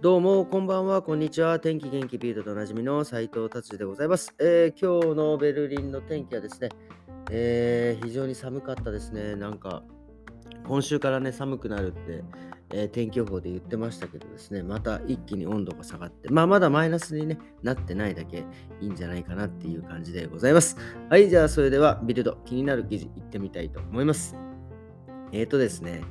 どうも、こんばんは、こんにちは。天気元気ビートとおなじみの斉藤達治でございます、えー、今日のベルリンの天気はですね、えー、非常に寒かったですね。なんか、今週からね、寒くなるって、えー、天気予報で言ってましたけどですね、また一気に温度が下がって、まあ、まだマイナスに、ね、なってないだけいいんじゃないかなっていう感じでございます。はい、じゃあ、それではビルド、気になる記事いってみたいと思います。えっ、ー、とですね、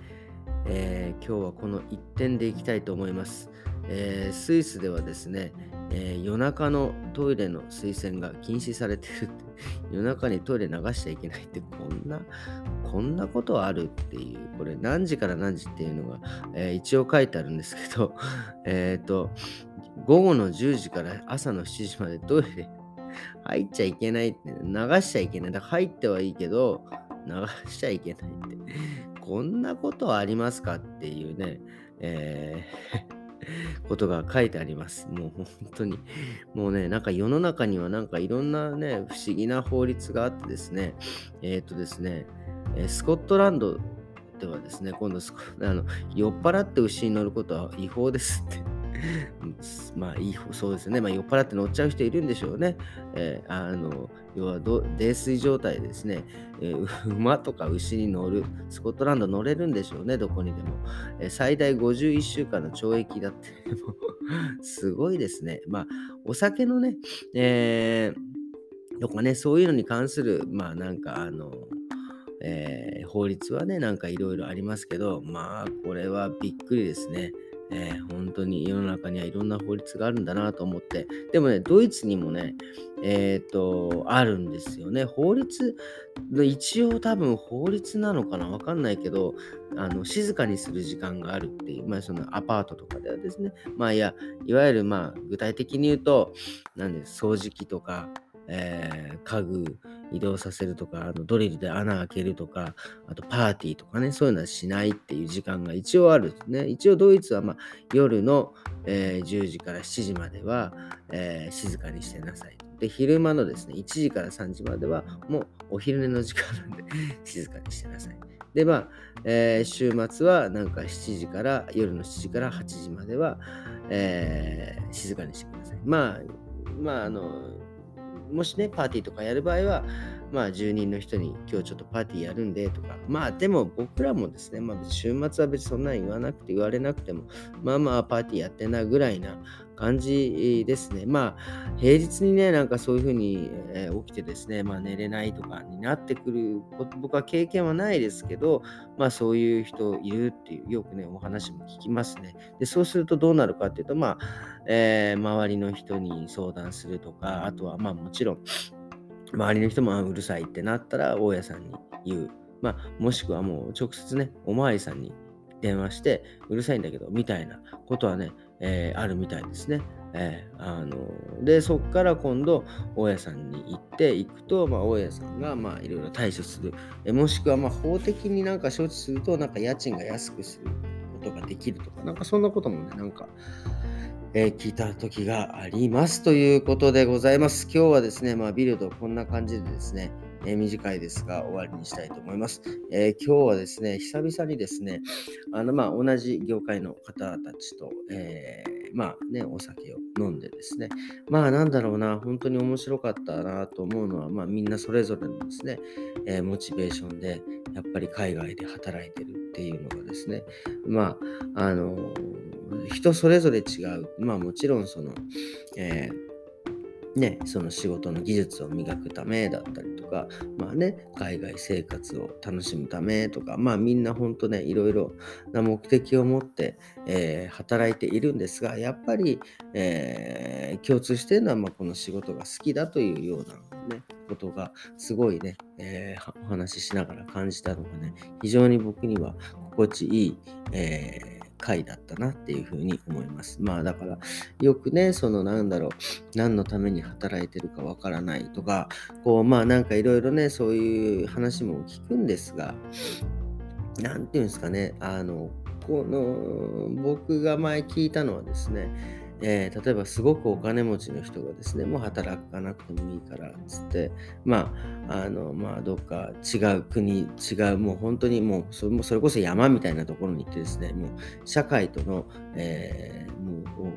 え、今日はこの1点でいきたいと思います。えー、スイスではですね、えー、夜中のトイレの水洗が禁止されてるって、夜中にトイレ流しちゃいけないって、こんな、こんなことあるっていう、これ何時から何時っていうのが、えー、一応書いてあるんですけど、えっ、と、午後の10時から朝の7時までトイレ入っちゃいけないって、流しちゃいけない。だから入ってはいいけど、流しちゃいけないって、こんなことありますかっていうね、えーことが書いてあります。もう本当に。もうね、なんか世の中にはなんかいろんなね、不思議な法律があってですね、えっ、とですね、スコットランドではですね、今度あの酔っ払って牛に乗ることは違法ですってまあいい方そうですね、まあ、酔っ払って乗っちゃう人いるんでしょうね。えー、あの要は泥酔状態ですね、えー、馬とか牛に乗る、スコットランド乗れるんでしょうね、どこにでも。えー、最大51週間の懲役だって、すごいですね。まあ、お酒のね、えー、とかね、そういうのに関する、まあなんかあの、えー、法律はね、なんかいろいろありますけど、まあこれはびっくりですね。えー、本当に世の中にはいろんな法律があるんだなと思って。でもね、ドイツにもね、えっ、ー、と、あるんですよね。法律、一応多分法律なのかなわかんないけど、あの静かにする時間があるっていう、まあそのアパートとかではですね、まあいや、いわゆるまあ具体的に言うと、なんで掃除機とか、えー、家具移動させるとか、あのドリルで穴開けるとか、あとパーティーとかね、そういうのはしないっていう時間が一応あるんですね。一応ドイツは、まあ、夜の、えー、10時から7時までは、えー、静かにしてなさい。で、昼間のですね、1時から3時まではもうお昼寝の時間なんで 静かにしてなさい。で、まあ、えー、週末はなんか7時から、夜の7時から8時までは、えー、静かにしてください。まあ、まあ、あの、もしね、パーティーとかやる場合は、まあ、住人の人に今日ちょっとパーティーやるんでとか、まあ、でも僕らもですね、まあ、週末は別にそんなに言わなくて言われなくても、まあまあ、パーティーやってんなぐらいな感じですね。まあ、平日にね、なんかそういうふうに、え、起きてですね、まあ、寝れないとかになってくる、僕は経験はないですけど、まあ、そういう人いるっていう、よくね、お話も聞きますね。で、そうするとどうなるかっていうと、まあ、えー、周りの人に相談するとか、あとは、まあ、もちろん、周りの人もうるさいってなったら大家さんに言う。まあ、もしくはもう直接ね、おまわりさんに電話して、うるさいんだけど、みたいなことはね、えー、あるみたいですね。えー、あので、そこから今度、大家さんに行って行くと、まあ、大家さんが、いろいろ対処する。えもしくは、ま、法的になんか処置すると、なんか家賃が安くすることができるとか、なんかそんなこともね、なんか、えー、聞いた時がありますということでございます。今日はですね、まあ、ビルドこんな感じでですね、えー、短いですが終わりにしたいと思います。えー、今日はですね、久々にですね、あのまあ同じ業界の方たちと、えまあね、お酒を飲んでですね、まあなんだろうな、本当に面白かったなと思うのは、まあみんなそれぞれのですね、えモチベーションで、やっぱり海外で働いてるっていうのがですね、まあ、あの人それぞれ違う。まあもちろんその、えー、ね、その仕事の技術を磨くためだったりとか、まあね、海外生活を楽しむためとか、まあみんな本当ね、いろいろな目的を持って、えー、働いているんですが、やっぱり、えー、共通してるのは、まあ、この仕事が好きだというようなね、ことがすごいね、えー、お話ししながら感じたのがね、非常に僕には心地いい、えー回だったなっていうふうに思います。まあだからよくね、そのなんだろう、何のために働いてるかわからないとか、こうまあなんかいろいろね、そういう話も聞くんですが、なんていうんですかね、あの、この僕が前聞いたのはですね、えー、例えばすごくお金持ちの人がですね、もう働かなくてもいいからっつって、まあ、あの、まあ、どっか違う国、違う、もう本当にもうそれ、こそ山みたいなところに行ってですね、もう社会との、えー、も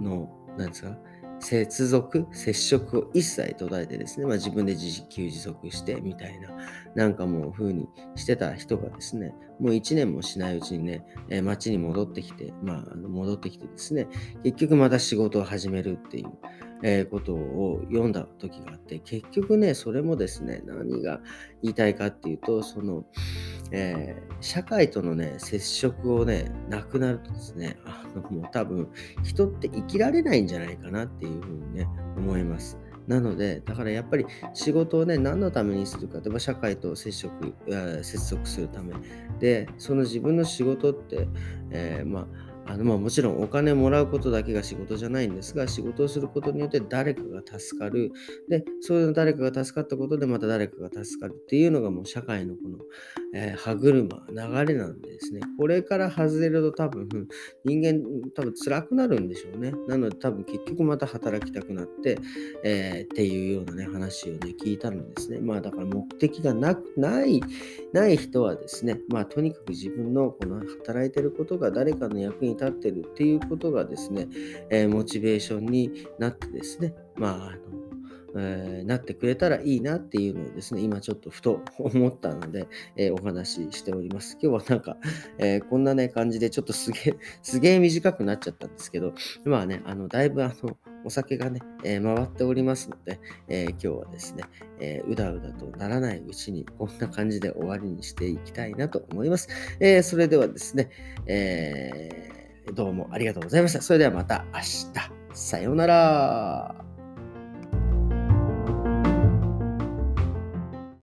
う、の、なんですか、接続、接触を一切途絶えてですね、まあ、自分で自給自足してみたいな、なんかもう風にしてた人がですね、もう1年もしないうちにね、えー、町に戻ってきて、まあ、戻ってきてですね、結局また仕事を始めるっていう、えー、ことを読んだ時があって、結局ね、それもですね、何が言いたいかっていうと、その、えー、社会とのね、接触をね、なくなるとですね、あのもう多分、人って生きられないんじゃないかなっていうふうにね、思います。なので、だからやっぱり仕事をね、何のためにするか、例えば社会と接触、接続するため。で、その自分の仕事って、えー、まあ、あのまあ、もちろんお金もらうことだけが仕事じゃないんですが、仕事をすることによって誰かが助かる。で、そういう誰かが助かったことでまた誰かが助かるっていうのがもう社会のこの、えー、歯車、流れなんですね、これから外れると多分人間多分辛くなるんでしょうね。なので多分結局また働きたくなって、えー、っていうようなね、話をね、聞いたのですね。まあだから目的がなくない、ない人はですね、まあとにかく自分のこの働いてることが誰かの役に立ってるっていうことがですね、えー、モチベーションになってですね、まあ、あのえー、なってくれたらいいなっていうのをですね、今ちょっとふと思ったので、えー、お話ししております。今日はなんか、えー、こんなね、感じでちょっとすげえ、すげえ短くなっちゃったんですけど、まあね、あの、だいぶあの、お酒がね、え回っておりますので、え今日はですね、えうだうだとならないうちに、こんな感じで終わりにしていきたいなと思います。えそれではですね、えどうもありがとうございました。それではまた明日。さようなら。